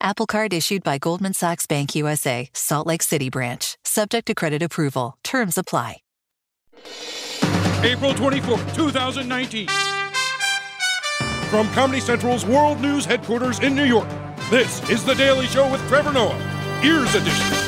Apple Card issued by Goldman Sachs Bank USA, Salt Lake City branch, subject to credit approval. Terms apply. April 24th, 2019. From Comedy Central's World News headquarters in New York, this is The Daily Show with Trevor Noah, Ears Edition.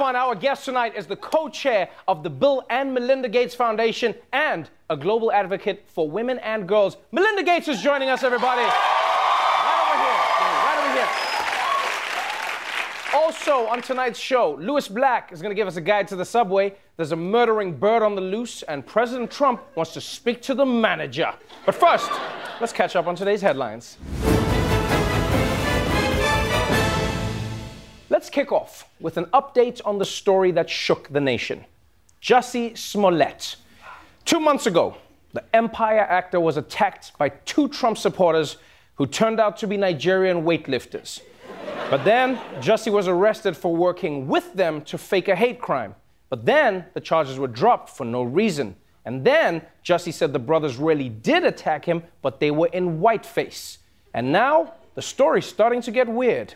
Our guest tonight is the co chair of the Bill and Melinda Gates Foundation and a global advocate for women and girls. Melinda Gates is joining us, everybody. Right over here. Right over here. Also, on tonight's show, Lewis Black is going to give us a guide to the subway. There's a murdering bird on the loose, and President Trump wants to speak to the manager. But first, let's catch up on today's headlines. Let's kick off with an update on the story that shook the nation Jussie Smollett. Two months ago, the Empire actor was attacked by two Trump supporters who turned out to be Nigerian weightlifters. But then Jussie was arrested for working with them to fake a hate crime. But then the charges were dropped for no reason. And then Jussie said the brothers really did attack him, but they were in whiteface. And now the story's starting to get weird.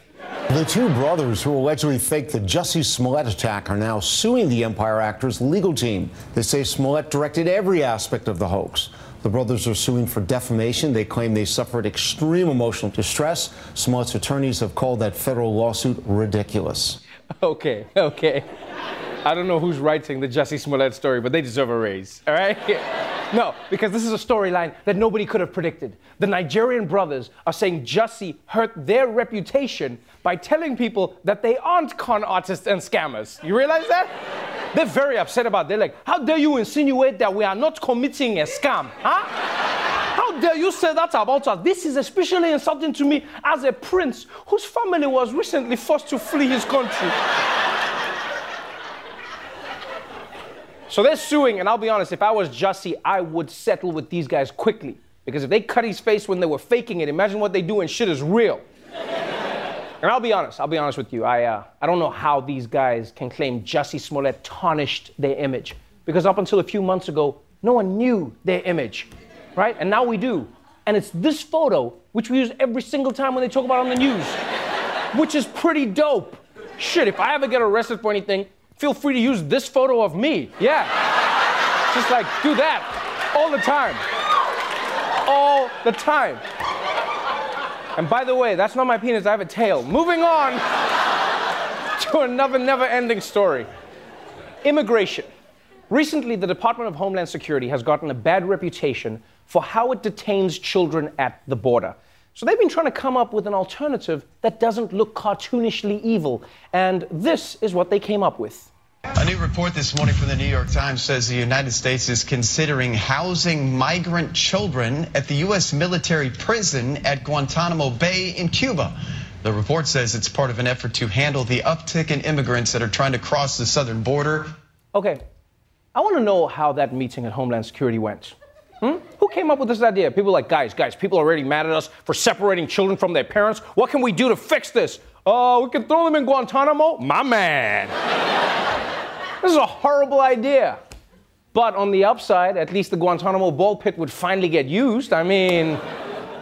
The two brothers who allegedly faked the Jussie Smollett attack are now suing the Empire actor's legal team. They say Smollett directed every aspect of the hoax. The brothers are suing for defamation. They claim they suffered extreme emotional distress. Smollett's attorneys have called that federal lawsuit ridiculous. Okay, okay. I don't know who's writing the Jussie Smollett story, but they deserve a raise, all right? No, because this is a storyline that nobody could have predicted. The Nigerian brothers are saying Jussie hurt their reputation by telling people that they aren't con artists and scammers. You realize that? They're very upset about it. They're like, how dare you insinuate that we are not committing a scam, huh? How dare you say that about us? This is especially insulting to me as a prince whose family was recently forced to flee his country. So they're suing, and I'll be honest, if I was Jussie, I would settle with these guys quickly. Because if they cut his face when they were faking it, imagine what they do when shit is real. and I'll be honest, I'll be honest with you. I, uh, I don't know how these guys can claim Jussie Smollett tarnished their image. Because up until a few months ago, no one knew their image, right? And now we do. And it's this photo, which we use every single time when they talk about it on the news, which is pretty dope. Shit, if I ever get arrested for anything, feel free to use this photo of me. Yeah. Just like do that all the time. All the time. And by the way, that's not my penis, I have a tail. Moving on to another never ending story immigration. Recently, the Department of Homeland Security has gotten a bad reputation for how it detains children at the border. So they've been trying to come up with an alternative that doesn't look cartoonishly evil. And this is what they came up with. A new report this morning from the New York Times says the United States is considering housing migrant children at the U.S. military prison at Guantanamo Bay in Cuba. The report says it's part of an effort to handle the uptick in immigrants that are trying to cross the southern border. Okay, I want to know how that meeting at Homeland Security went. Hmm? Came up with this idea? People like, guys, guys, people are already mad at us for separating children from their parents. What can we do to fix this? Oh, we can throw them in Guantanamo? My man. This is a horrible idea. But on the upside, at least the Guantanamo ball pit would finally get used. I mean,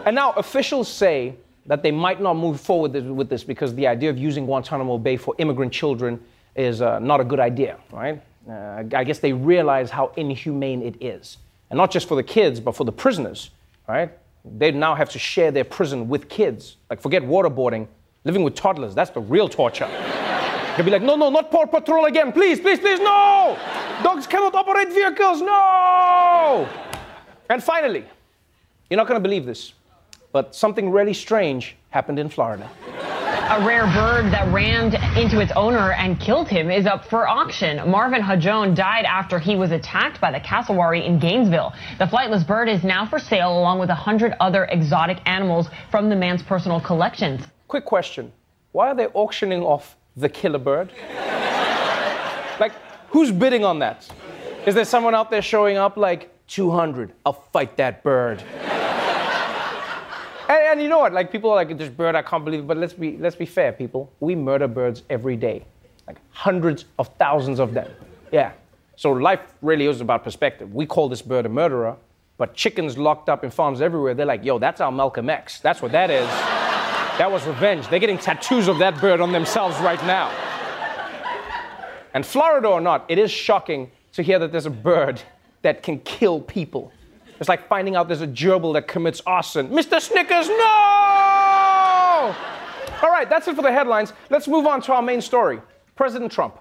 and now officials say that they might not move forward with this because the idea of using Guantanamo Bay for immigrant children is uh, not a good idea, right? Uh, I guess they realize how inhumane it is. And not just for the kids, but for the prisoners, right? They now have to share their prison with kids. Like, forget waterboarding, living with toddlers, that's the real torture. They'll be like, no, no, not Paw Patrol again, please, please, please, no! Dogs cannot operate vehicles, no! And finally, you're not gonna believe this, but something really strange happened in Florida. A rare bird that rammed into its owner and killed him is up for auction. Marvin Hajos died after he was attacked by the cassowary in Gainesville. The flightless bird is now for sale along with a hundred other exotic animals from the man's personal collections. Quick question. Why are they auctioning off the killer bird? like, who's bidding on that? Is there someone out there showing up like, 200, I'll fight that bird? And, and, you know what? Like, people are like, this bird, I can't believe it. But let's be, let's be fair, people. We murder birds every day, like hundreds of thousands of them. Yeah. So life really is about perspective. We call this bird a murderer, but chickens locked up in farms everywhere, they're like, yo, that's our Malcolm X. That's what that is. That was revenge. They're getting tattoos of that bird on themselves right now. And Florida or not, it is shocking to hear that there's a bird that can kill people. It's like finding out there's a gerbil that commits arson. Mr. Snickers, no! All right, that's it for the headlines. Let's move on to our main story President Trump.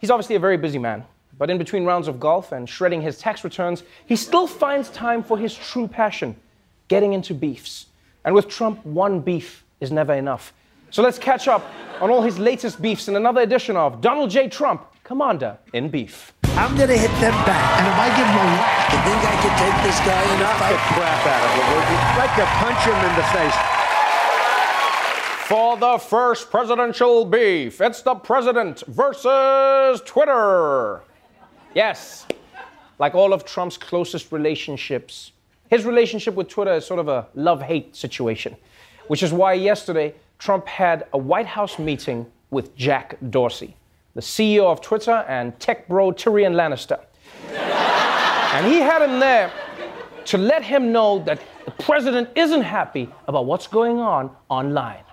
He's obviously a very busy man, but in between rounds of golf and shredding his tax returns, he still finds time for his true passion getting into beefs. And with Trump, one beef is never enough. So let's catch up on all his latest beefs in another edition of Donald J. Trump, Commander in Beef. I'm going to hit them back. And if I give them a whack, you think I can take this guy enough? Knock the crap out of him, would you? Like to punch him in the face. For the first presidential beef, it's the president versus Twitter. Yes, like all of Trump's closest relationships, his relationship with Twitter is sort of a love hate situation which is why yesterday Trump had a White House meeting with Jack Dorsey, the CEO of Twitter and tech bro Tyrion Lannister. and he had him there to let him know that the president isn't happy about what's going on online.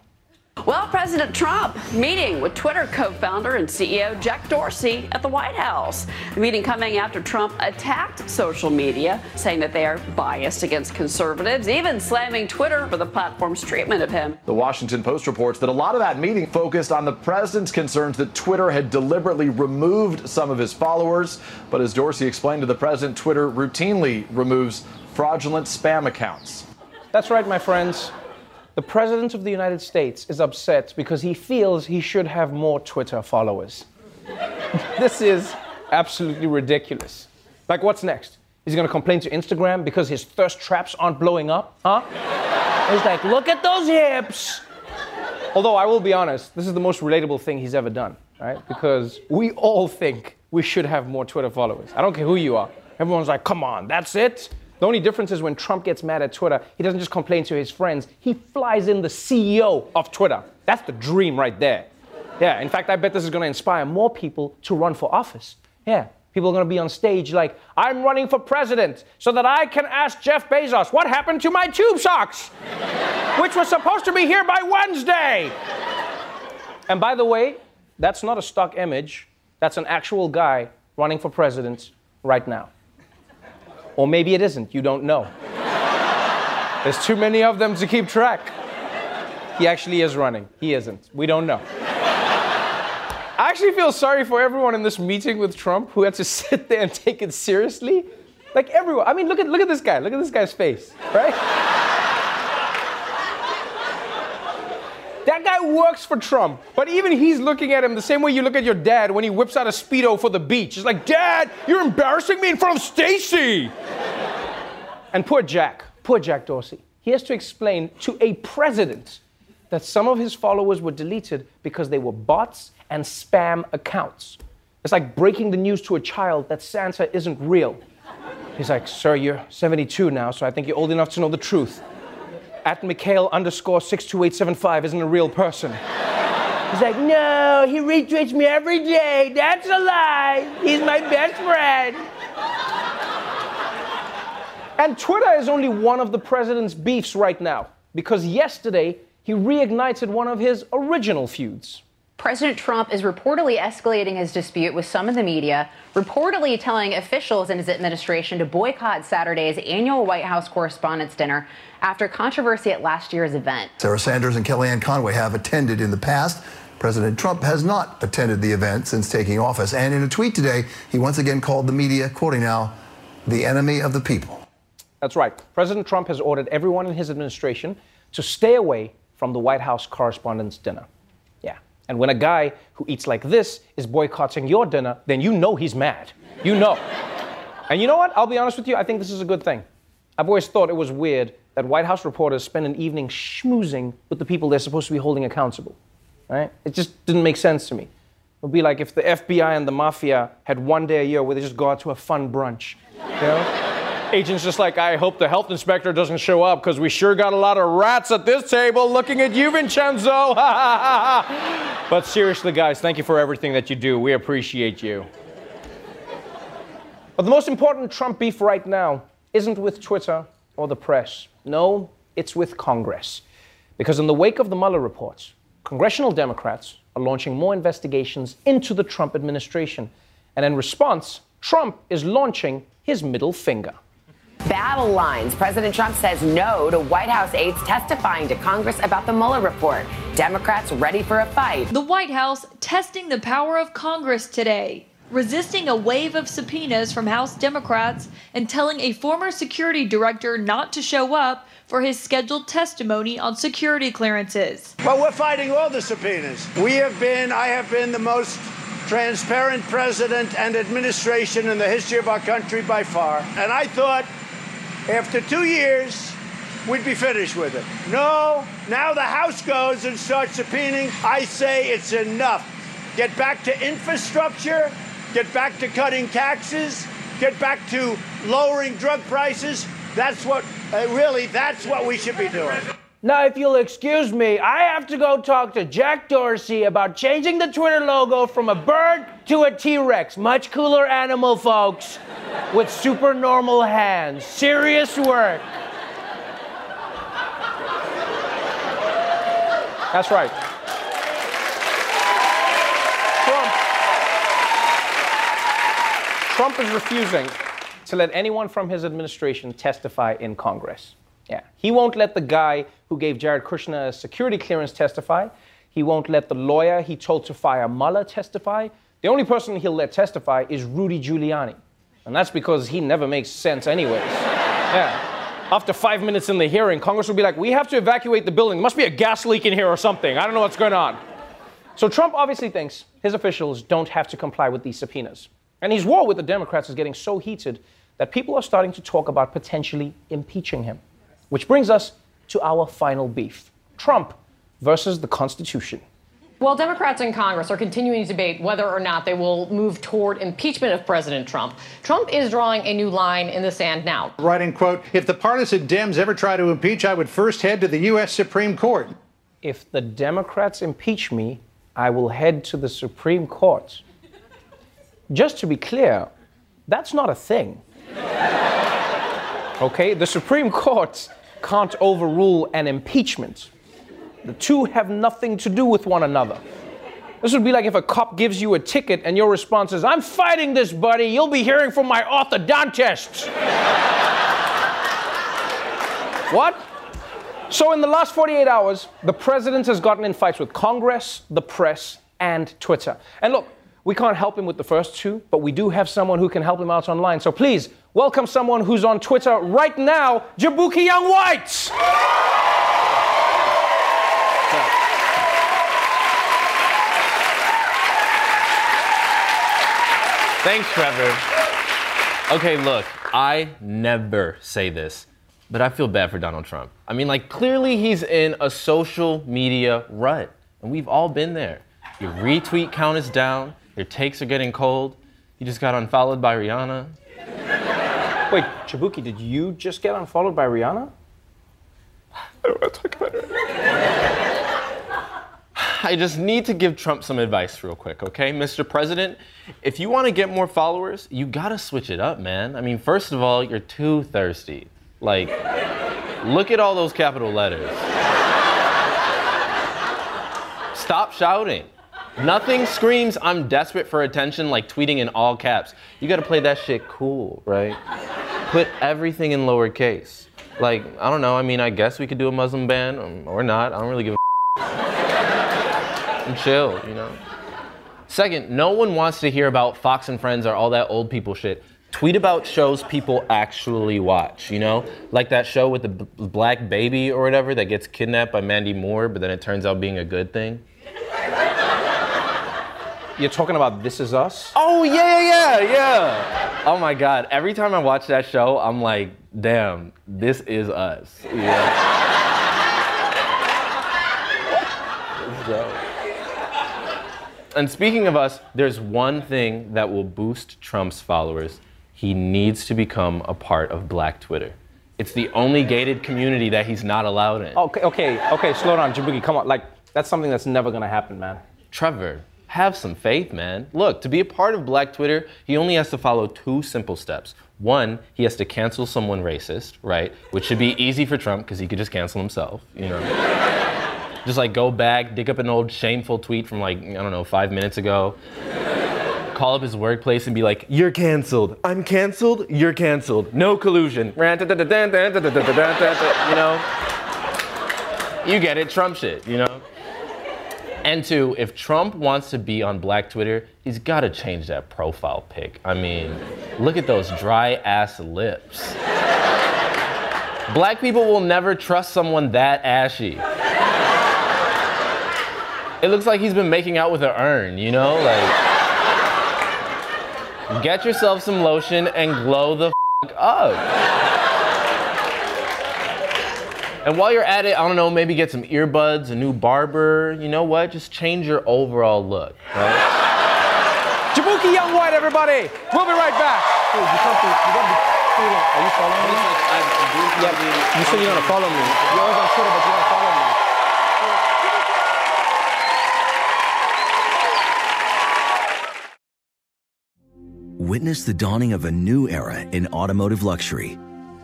Well, President Trump meeting with Twitter co founder and CEO Jack Dorsey at the White House. The meeting coming after Trump attacked social media, saying that they are biased against conservatives, even slamming Twitter for the platform's treatment of him. The Washington Post reports that a lot of that meeting focused on the president's concerns that Twitter had deliberately removed some of his followers. But as Dorsey explained to the president, Twitter routinely removes fraudulent spam accounts. That's right, my friends. The President of the United States is upset because he feels he should have more Twitter followers. this is absolutely ridiculous. Like, what's next? Is he going to complain to Instagram because his thirst traps aren't blowing up? Huh? He's like, look at those hips. Although, I will be honest, this is the most relatable thing he's ever done, right? Because we all think we should have more Twitter followers. I don't care who you are. Everyone's like, come on, that's it? The only difference is when Trump gets mad at Twitter, he doesn't just complain to his friends, he flies in the CEO of Twitter. That's the dream right there. Yeah, in fact, I bet this is going to inspire more people to run for office. Yeah, people are going to be on stage like, I'm running for president so that I can ask Jeff Bezos what happened to my tube socks, which was supposed to be here by Wednesday. And by the way, that's not a stock image, that's an actual guy running for president right now. Or maybe it isn't, you don't know. There's too many of them to keep track. He actually is running. He isn't. We don't know. I actually feel sorry for everyone in this meeting with Trump who had to sit there and take it seriously. Like everyone. I mean, look at look at this guy. Look at this guy's face, right? That guy works for Trump, but even he's looking at him the same way you look at your dad when he whips out a Speedo for the beach. It's like, Dad, you're embarrassing me in front of Stacy. and poor Jack, poor Jack Dorsey, he has to explain to a president that some of his followers were deleted because they were bots and spam accounts. It's like breaking the news to a child that Santa isn't real. He's like, Sir, you're 72 now, so I think you're old enough to know the truth at Mikhail underscore 62875 isn't a real person. He's like, no, he retweets me every day. That's a lie. He's my best friend. And Twitter is only one of the president's beefs right now, because yesterday he reignited one of his original feuds. President Trump is reportedly escalating his dispute with some of the media, reportedly telling officials in his administration to boycott Saturday's annual White House Correspondents' Dinner after controversy at last year's event. Sarah Sanders and Kellyanne Conway have attended in the past. President Trump has not attended the event since taking office. And in a tweet today, he once again called the media, quoting now, the enemy of the people. That's right. President Trump has ordered everyone in his administration to stay away from the White House Correspondents' Dinner. And when a guy who eats like this is boycotting your dinner, then you know he's mad. You know. and you know what? I'll be honest with you, I think this is a good thing. I've always thought it was weird that White House reporters spend an evening schmoozing with the people they're supposed to be holding accountable. Right? It just didn't make sense to me. It would be like if the FBI and the mafia had one day a year where they just go out to a fun brunch. You know? Agent's just like, I hope the health inspector doesn't show up because we sure got a lot of rats at this table looking at you, Vincenzo. but seriously, guys, thank you for everything that you do. We appreciate you. But the most important Trump beef right now isn't with Twitter or the press. No, it's with Congress. Because in the wake of the Mueller reports, congressional Democrats are launching more investigations into the Trump administration. And in response, Trump is launching his middle finger. Battle lines. President Trump says no to White House aides testifying to Congress about the Mueller report. Democrats ready for a fight. The White House testing the power of Congress today, resisting a wave of subpoenas from House Democrats and telling a former security director not to show up for his scheduled testimony on security clearances. Well, we're fighting all the subpoenas. We have been, I have been the most transparent president and administration in the history of our country by far. And I thought after two years, we'd be finished with it. No, now the House goes and starts subpoenaing. I say it's enough. Get back to infrastructure, get back to cutting taxes, get back to lowering drug prices. That's what, uh, really, that's what we should be doing. Now, if you'll excuse me, I have to go talk to Jack Dorsey about changing the Twitter logo from a bird to a T Rex. Much cooler animal, folks, with super normal hands. Serious work. That's right. Trump, Trump is refusing to let anyone from his administration testify in Congress. Yeah. He won't let the guy who gave Jared Kushner a security clearance testify. He won't let the lawyer he told to fire Mueller testify. The only person he'll let testify is Rudy Giuliani. And that's because he never makes sense, anyways. yeah. After five minutes in the hearing, Congress will be like, we have to evacuate the building. There must be a gas leak in here or something. I don't know what's going on. So Trump obviously thinks his officials don't have to comply with these subpoenas. And his war with the Democrats is getting so heated that people are starting to talk about potentially impeaching him. Which brings us to our final beef Trump versus the Constitution. Well, Democrats in Congress are continuing to debate whether or not they will move toward impeachment of President Trump. Trump is drawing a new line in the sand now. Writing, quote, if the partisan Dems ever try to impeach, I would first head to the U.S. Supreme Court. If the Democrats impeach me, I will head to the Supreme Court. Just to be clear, that's not a thing. Okay? The Supreme Court can't overrule an impeachment. The two have nothing to do with one another. This would be like if a cop gives you a ticket and your response is, I'm fighting this, buddy. You'll be hearing from my orthodontist. what? So, in the last 48 hours, the president has gotten in fights with Congress, the press, and Twitter. And look, we can't help him with the first two, but we do have someone who can help him out online. So please welcome someone who's on Twitter right now, Jaboukie Young White. Thanks, Trevor. Okay, look, I never say this, but I feel bad for Donald Trump. I mean, like, clearly he's in a social media rut, and we've all been there. Your retweet count is down, your takes are getting cold. You just got unfollowed by Rihanna. Wait, Jaboukie, did you just get unfollowed by Rihanna? I don't want to talk about it. I just need to give Trump some advice real quick, okay? Mr. President, if you want to get more followers, you gotta switch it up, man. I mean, first of all, you're too thirsty. Like, look at all those capital letters. Stop shouting. Nothing screams I'm desperate for attention like tweeting in all caps. You gotta play that shit cool, right? Put everything in lowercase. Like, I don't know, I mean, I guess we could do a Muslim ban um, or not. I don't really give a and chill, you know? Second, no one wants to hear about Fox and Friends or all that old people shit. Tweet about shows people actually watch, you know? Like that show with the b- black baby or whatever that gets kidnapped by Mandy Moore, but then it turns out being a good thing. You're talking about This Is Us? Oh, yeah, yeah, yeah, yeah. Oh my God. Every time I watch that show, I'm like, damn, this is us. Yeah. So- And speaking of us, there's one thing that will boost Trump's followers. He needs to become a part of Black Twitter. It's the only gated community that he's not allowed in. Okay, okay, okay, slow down, Jaboukie, come on. Like, that's something that's never gonna happen, man. Trevor, have some faith, man. Look, to be a part of Black Twitter, he only has to follow two simple steps. One, he has to cancel someone racist, right? Which should be easy for Trump because he could just cancel himself, you know. just like go back, dig up an old shameful tweet from like, I don't know, five minutes ago. Call up his workplace and be like, You're canceled. I'm canceled. You're canceled. No collusion. You know? You get it, Trump shit, you know? And two, if Trump wants to be on Black Twitter, he's got to change that profile pic. I mean, look at those dry ass lips. Black people will never trust someone that ashy. It looks like he's been making out with an urn, you know? Like, get yourself some lotion and glow the f- up. And while you're at it, I don't know, maybe get some earbuds, a new barber. You know what? Just change your overall look, right? Jaboukie Young White, everybody. We'll be right back. Dude, you can't be, you gotta be tweeting. Are you following me? Yeah, you said you're gonna follow me. You're always on Twitter, but you're gonna follow me. Witness the dawning of a new era in automotive luxury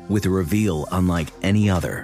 with a reveal unlike any other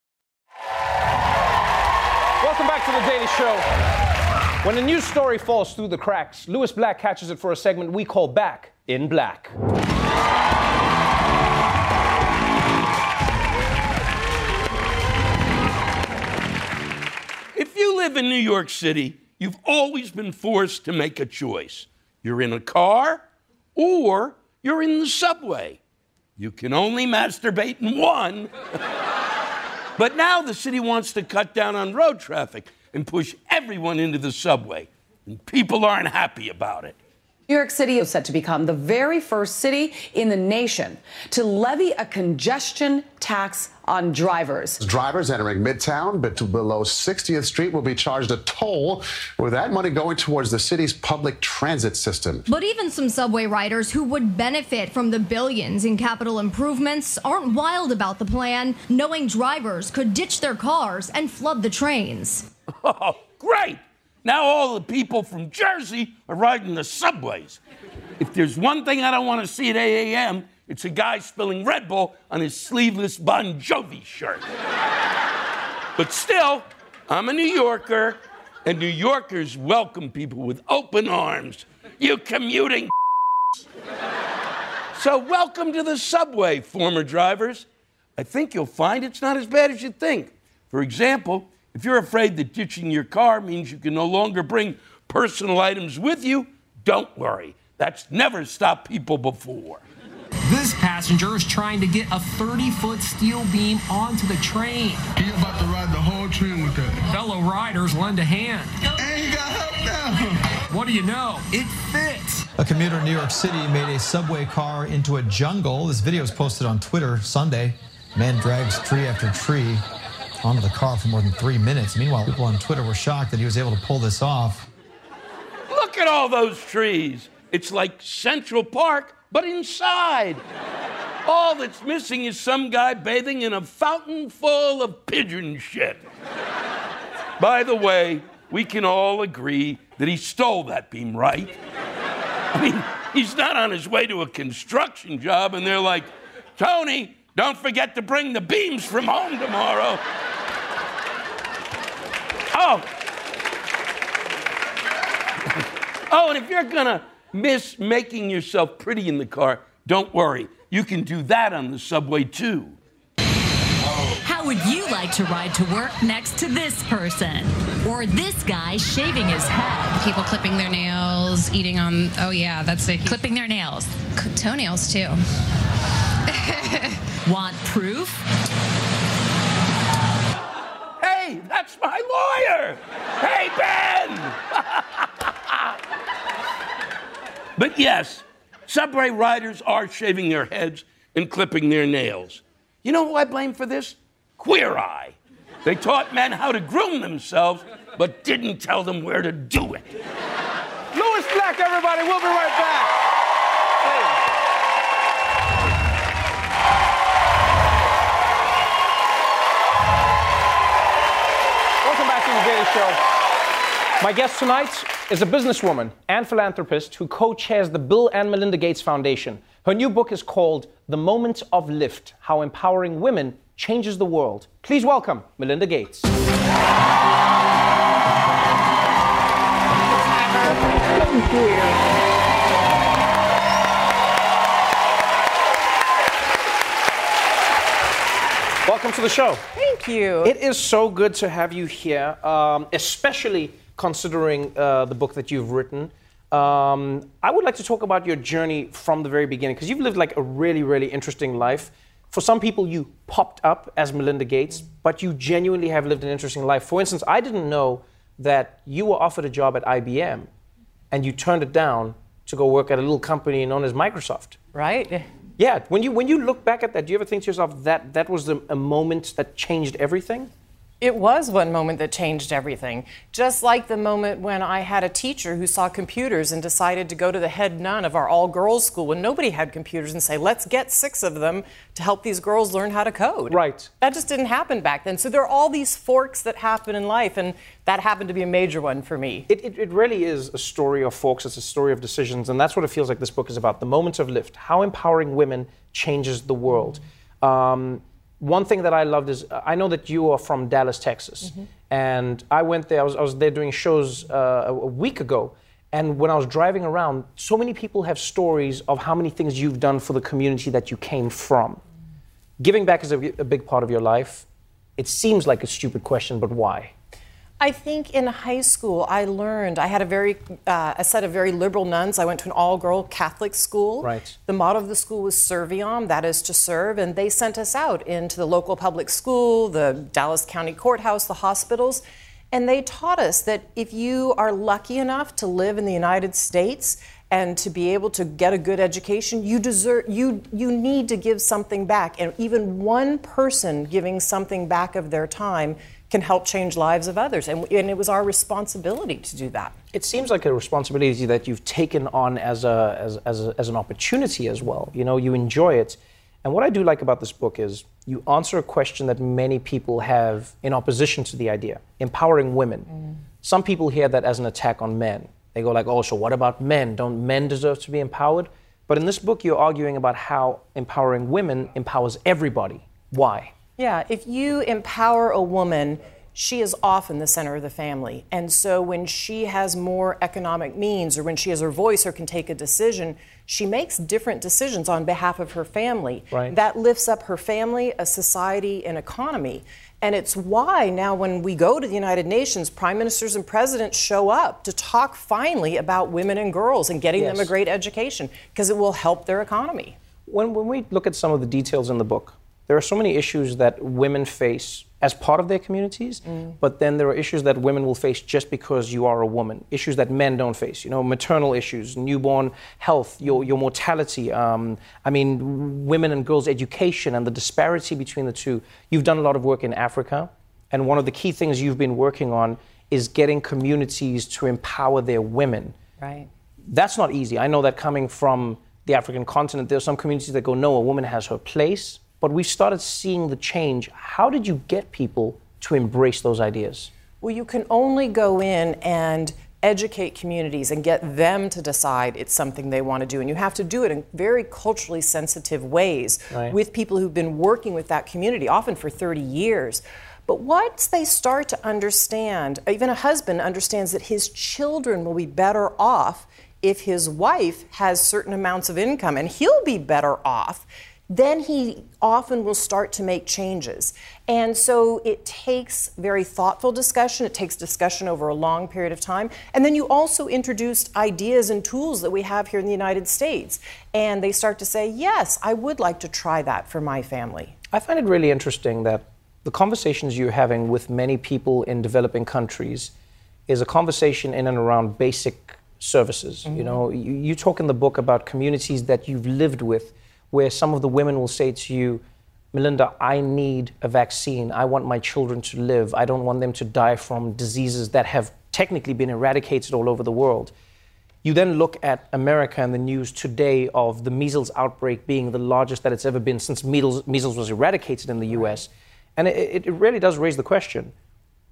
Welcome back to the Daily Show. When a news story falls through the cracks, Lewis Black catches it for a segment we call Back in Black. If you live in New York City, you've always been forced to make a choice. You're in a car or you're in the subway. You can only masturbate in one. but now the city wants to cut down on road traffic and push everyone into the subway. And people aren't happy about it. New York City is set to become the very first city in the nation to levy a congestion tax on drivers. Drivers entering Midtown but below 60th Street will be charged a toll, with that money going towards the city's public transit system. But even some subway riders who would benefit from the billions in capital improvements aren't wild about the plan, knowing drivers could ditch their cars and flood the trains. Oh, great! Now all the people from Jersey are riding the subways. If there's one thing I don't want to see at 8 a.m., it's a guy spilling Red Bull on his sleeveless Bon Jovi shirt. but still, I'm a New Yorker, and New Yorkers welcome people with open arms. You commuting. so, welcome to the subway, former drivers. I think you'll find it's not as bad as you think. For example, if you're afraid that ditching your car means you can no longer bring personal items with you, don't worry. That's never stopped people before. This passenger is trying to get a 30 foot steel beam onto the train. He about to ride the whole train with that. Fellow riders lend a hand. And he got help now. What do you know? It fits. A commuter in New York City made a subway car into a jungle. This video is posted on Twitter Sunday. Man drags tree after tree onto the car for more than three minutes. Meanwhile, people on Twitter were shocked that he was able to pull this off. Look at all those trees. It's like Central Park, but inside. All that's missing is some guy bathing in a fountain full of pigeon shit. By the way, we can all agree that he stole that beam, right? I mean, he's not on his way to a construction job, and they're like, Tony, don't forget to bring the beams from home tomorrow. Oh. Oh, and if you're gonna miss making yourself pretty in the car, don't worry. You can do that on the subway too. How would you like to ride to work next to this person? Or this guy shaving his head? People clipping their nails, eating on, oh yeah, that's it. Clipping their nails. toenails too. Want proof? Hey, that's my lawyer. Hey, Ben. but yes, subway riders are shaving their heads and clipping their nails. You know who I blame for this? Queer Eye. They taught men how to groom themselves, but didn't tell them where to do it. Lewis Black, everybody. We'll be right back. The Daily Show. My guest tonight is a businesswoman and philanthropist who co chairs the Bill and Melinda Gates Foundation. Her new book is called The Moment of Lift How Empowering Women Changes the World. Please welcome Melinda Gates. Thank you. Welcome to the show. Thank you. It is so good to have you here, um, especially considering uh, the book that you've written. Um, I would like to talk about your journey from the very beginning because you've lived like a really, really interesting life. For some people, you popped up as Melinda Gates, but you genuinely have lived an interesting life. For instance, I didn't know that you were offered a job at IBM and you turned it down to go work at a little company known as Microsoft. Right. Yeah. When you when you look back at that, do you ever think to yourself that that was the, a moment that changed everything? It was one moment that changed everything. Just like the moment when I had a teacher who saw computers and decided to go to the head nun of our all girls school when nobody had computers and say, let's get six of them to help these girls learn how to code. Right. That just didn't happen back then. So there are all these forks that happen in life, and that happened to be a major one for me. It, it, it really is a story of forks. It's a story of decisions, and that's what it feels like this book is about. The moments of lift, how empowering women changes the world. Um, one thing that I loved is uh, I know that you are from Dallas, Texas, and I went there. I was, I was there doing shows uh, a, a week ago, and when I was driving around, so many people have stories of how many things you've done for the community that you came from. Giving back is a, a big part of your life. It seems like a stupid question, but why? I think in high school I learned I had a very uh, a set of very liberal nuns. I went to an all-girl Catholic school. Right. The motto of the school was Serviam, that is to serve, and they sent us out into the local public school, the Dallas County Courthouse, the hospitals, and they taught us that if you are lucky enough to live in the United States and to be able to get a good education, you deserve you you need to give something back, and even one person giving something back of their time can help change lives of others. And, and it was our responsibility to do that. It seems like a responsibility that you've taken on as, a, as, as, a, as an opportunity as well. You know, you enjoy it. And what I do like about this book is you answer a question that many people have in opposition to the idea empowering women. Mm. Some people hear that as an attack on men. They go like, "Oh, so what about men? Don't men deserve to be empowered?" But in this book, you're arguing about how empowering women empowers everybody. Why? Yeah, if you empower a woman, she is often the center of the family. And so when she has more economic means or when she has her voice or can take a decision, she makes different decisions on behalf of her family. Right. That lifts up her family, a society, an economy. And it's why now, when we go to the United Nations, prime ministers and presidents show up to talk finally about women and girls and getting Yes. them a great education because it will help their economy. When, when we look at some of the details in the book, there are so many issues that women face as part of their communities, but then there are issues that women will face just because you are a woman, issues that men don't face, you know, maternal issues, newborn health, your, your mortality, um, I mean, women and girls' education and the disparity between the two. You've done a lot of work in Africa, and one of the key things you've been working on is getting communities to empower their women Right. that's not easy. I know that coming from the African continent, there are some communities that go, no, a woman has her place. But we've started seeing the change. How did you get people to embrace those ideas? Well, you can only go in and educate communities and get them to decide it's something they want to do. And you have to do it in very culturally sensitive ways Right. with people who've been working with that community, often for 30 years. But once they start to understand, even a husband understands that his children will be better off if his wife has certain amounts of income and he'll be better off, then he often will start to make changes. And so it takes very thoughtful discussion, it takes discussion over a long period of time. And then you also introduced ideas and tools that we have here in the United States. And they start to say, yes, I would like to try that for my family. I find it really interesting that the conversations you're having with many people in developing countries is a conversation in and around basic services. You mm-hmm. know, you, you talk in the book about communities that you've lived with where some of the women will say to you, Melinda, I need a vaccine. I want my children to live. I don't want them to die from diseases that have technically been eradicated all over the world. You then look at America and the news today of the measles outbreak being the largest that it's ever been since measles, measles was eradicated in the US. And it, it really does raise the question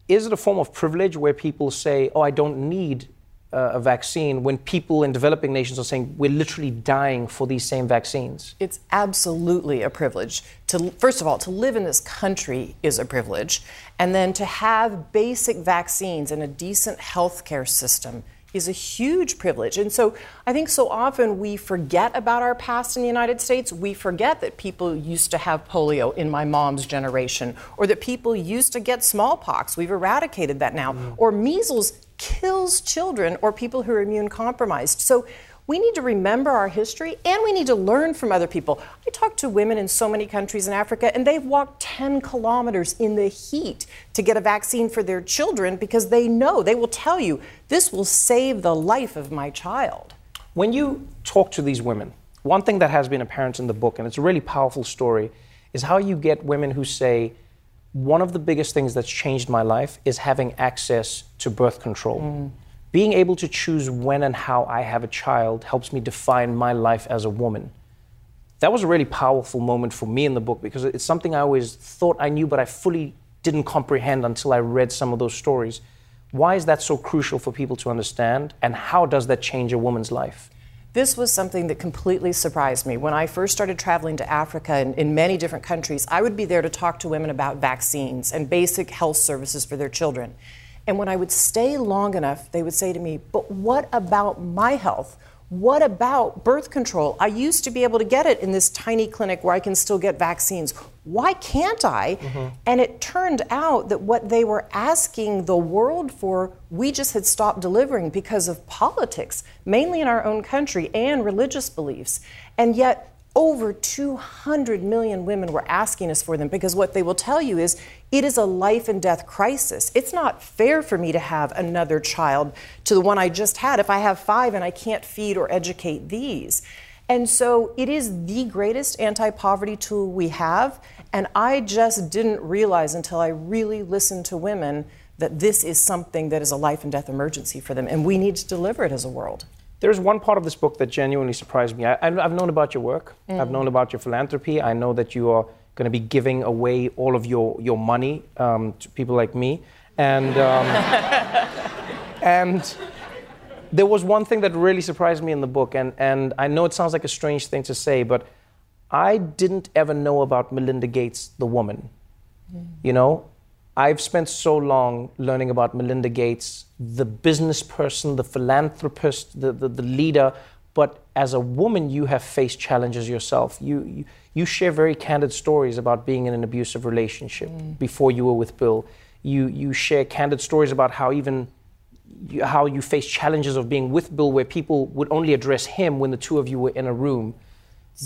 is it a form of privilege where people say, oh, I don't need uh, a vaccine, when people in developing nations are saying, we're literally dying for these same vaccines? It's absolutely a privilege to, first of all, to live in this country is a privilege. And then to have basic vaccines and a decent healthcare system is a huge privilege. And so I think so often we forget about our past in the United States. We forget that people used to have polio in my mom's generation, or that people used to get smallpox. We've eradicated that now. Mm. Or measles kills children or people who are immune compromised. So we need to remember our history and we need to learn from other people. I talk to women in so many countries in Africa and they've walked 10 kilometers in the heat to get a vaccine for their children because they know, they will tell you, this will save the life of my child. When you talk to these women, one thing that has been apparent in the book, and it's a really powerful story, is how you get women who say, one of the biggest things that's changed my life is having access to birth control. Mm. Being able to choose when and how I have a child helps me define my life as a woman. That was a really powerful moment for me in the book because it's something I always thought I knew, but I fully didn't comprehend until I read some of those stories. Why is that so crucial for people to understand, and how does that change a woman's life? This was something that completely surprised me. When I first started traveling to Africa and in many different countries, I would be there to talk to women about vaccines and basic health services for their children. And when I would stay long enough, they would say to me, But what about my health? What about birth control? I used to be able to get it in this tiny clinic where I can still get vaccines. Why can't I? Mm-hmm. And it turned out that what they were asking the world for, we just had stopped delivering because of politics, mainly in our own country, and religious beliefs. And yet, over 200 million women were asking us for them because what they will tell you is it is a life and death crisis. It's not fair for me to have another child to the one I just had if I have five and I can't feed or educate these. And so it is the greatest anti poverty tool we have. And I just didn't realize until I really listened to women that this is something that is a life and death emergency for them. And we need to deliver it as a world. There's one part of this book that genuinely surprised me. I, have known about your work, mm. I've known about your philanthropy. I know that you are going to be giving away all of your, your money um, to people like me. And, um, and there was one thing that really surprised me in the book, and, and I know it sounds like a strange thing to say, but I didn't ever know about Melinda Gates, the woman. Mm. You know, I've spent so long learning about Melinda Gates, the business person, the philanthropist, the, the, the leader. But as a woman, you have faced challenges yourself. You, you, you, share very candid stories about being in an abusive relationship mm. before you were with Bill. You, you share candid stories about how even you, how you faced challenges of being with Bill, where people would only address him when the two of you were in a room.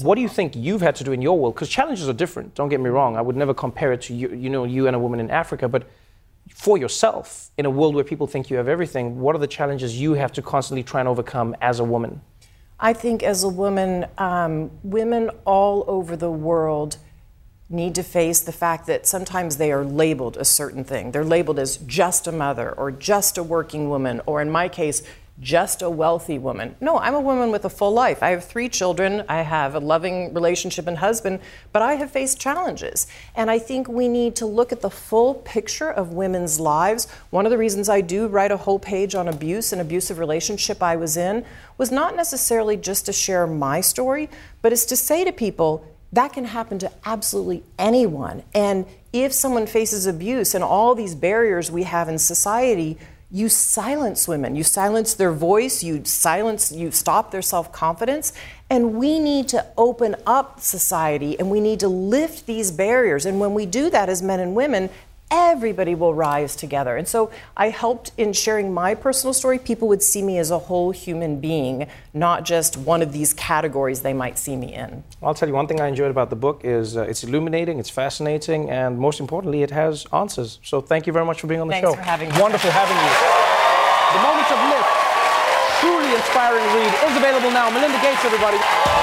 What do you think you've had to do in your world? Because challenges are different. Don't get me wrong. I would never compare it to you, you know, you and a woman in Africa. But for yourself, in a world where people think you have everything, what are the challenges you have to constantly try and overcome as a woman? I think as a woman, um, women all over the world need to face the fact that sometimes they are labeled a certain thing. They're labeled as just a mother or just a working woman, or in my case, just a wealthy woman. No, I'm a woman with a full life. I have three children. I have a loving relationship and husband, but I have faced challenges. And I think we need to look at the full picture of women's lives. One of the reasons I do write a whole page on abuse and abusive relationship I was in was not necessarily just to share my story, but is to say to people, that can happen to absolutely anyone. And if someone faces abuse and all these barriers we have in society, you silence women. You silence their voice, you silence, you stop their self confidence. And we need to open up society and we need to lift these barriers. And when we do that as men and women, everybody will rise together. And so I helped in sharing my personal story. People would see me as a whole human being, not just one of these categories they might see me in. I'll tell you one thing I enjoyed about the book is uh, it's illuminating, it's fascinating, and most importantly, it has answers. So thank you very much for being on the Thanks show. Thanks for having me. Wonderful having you. The Moment of Lift, truly inspiring read, is available now. Melinda Gates, everybody.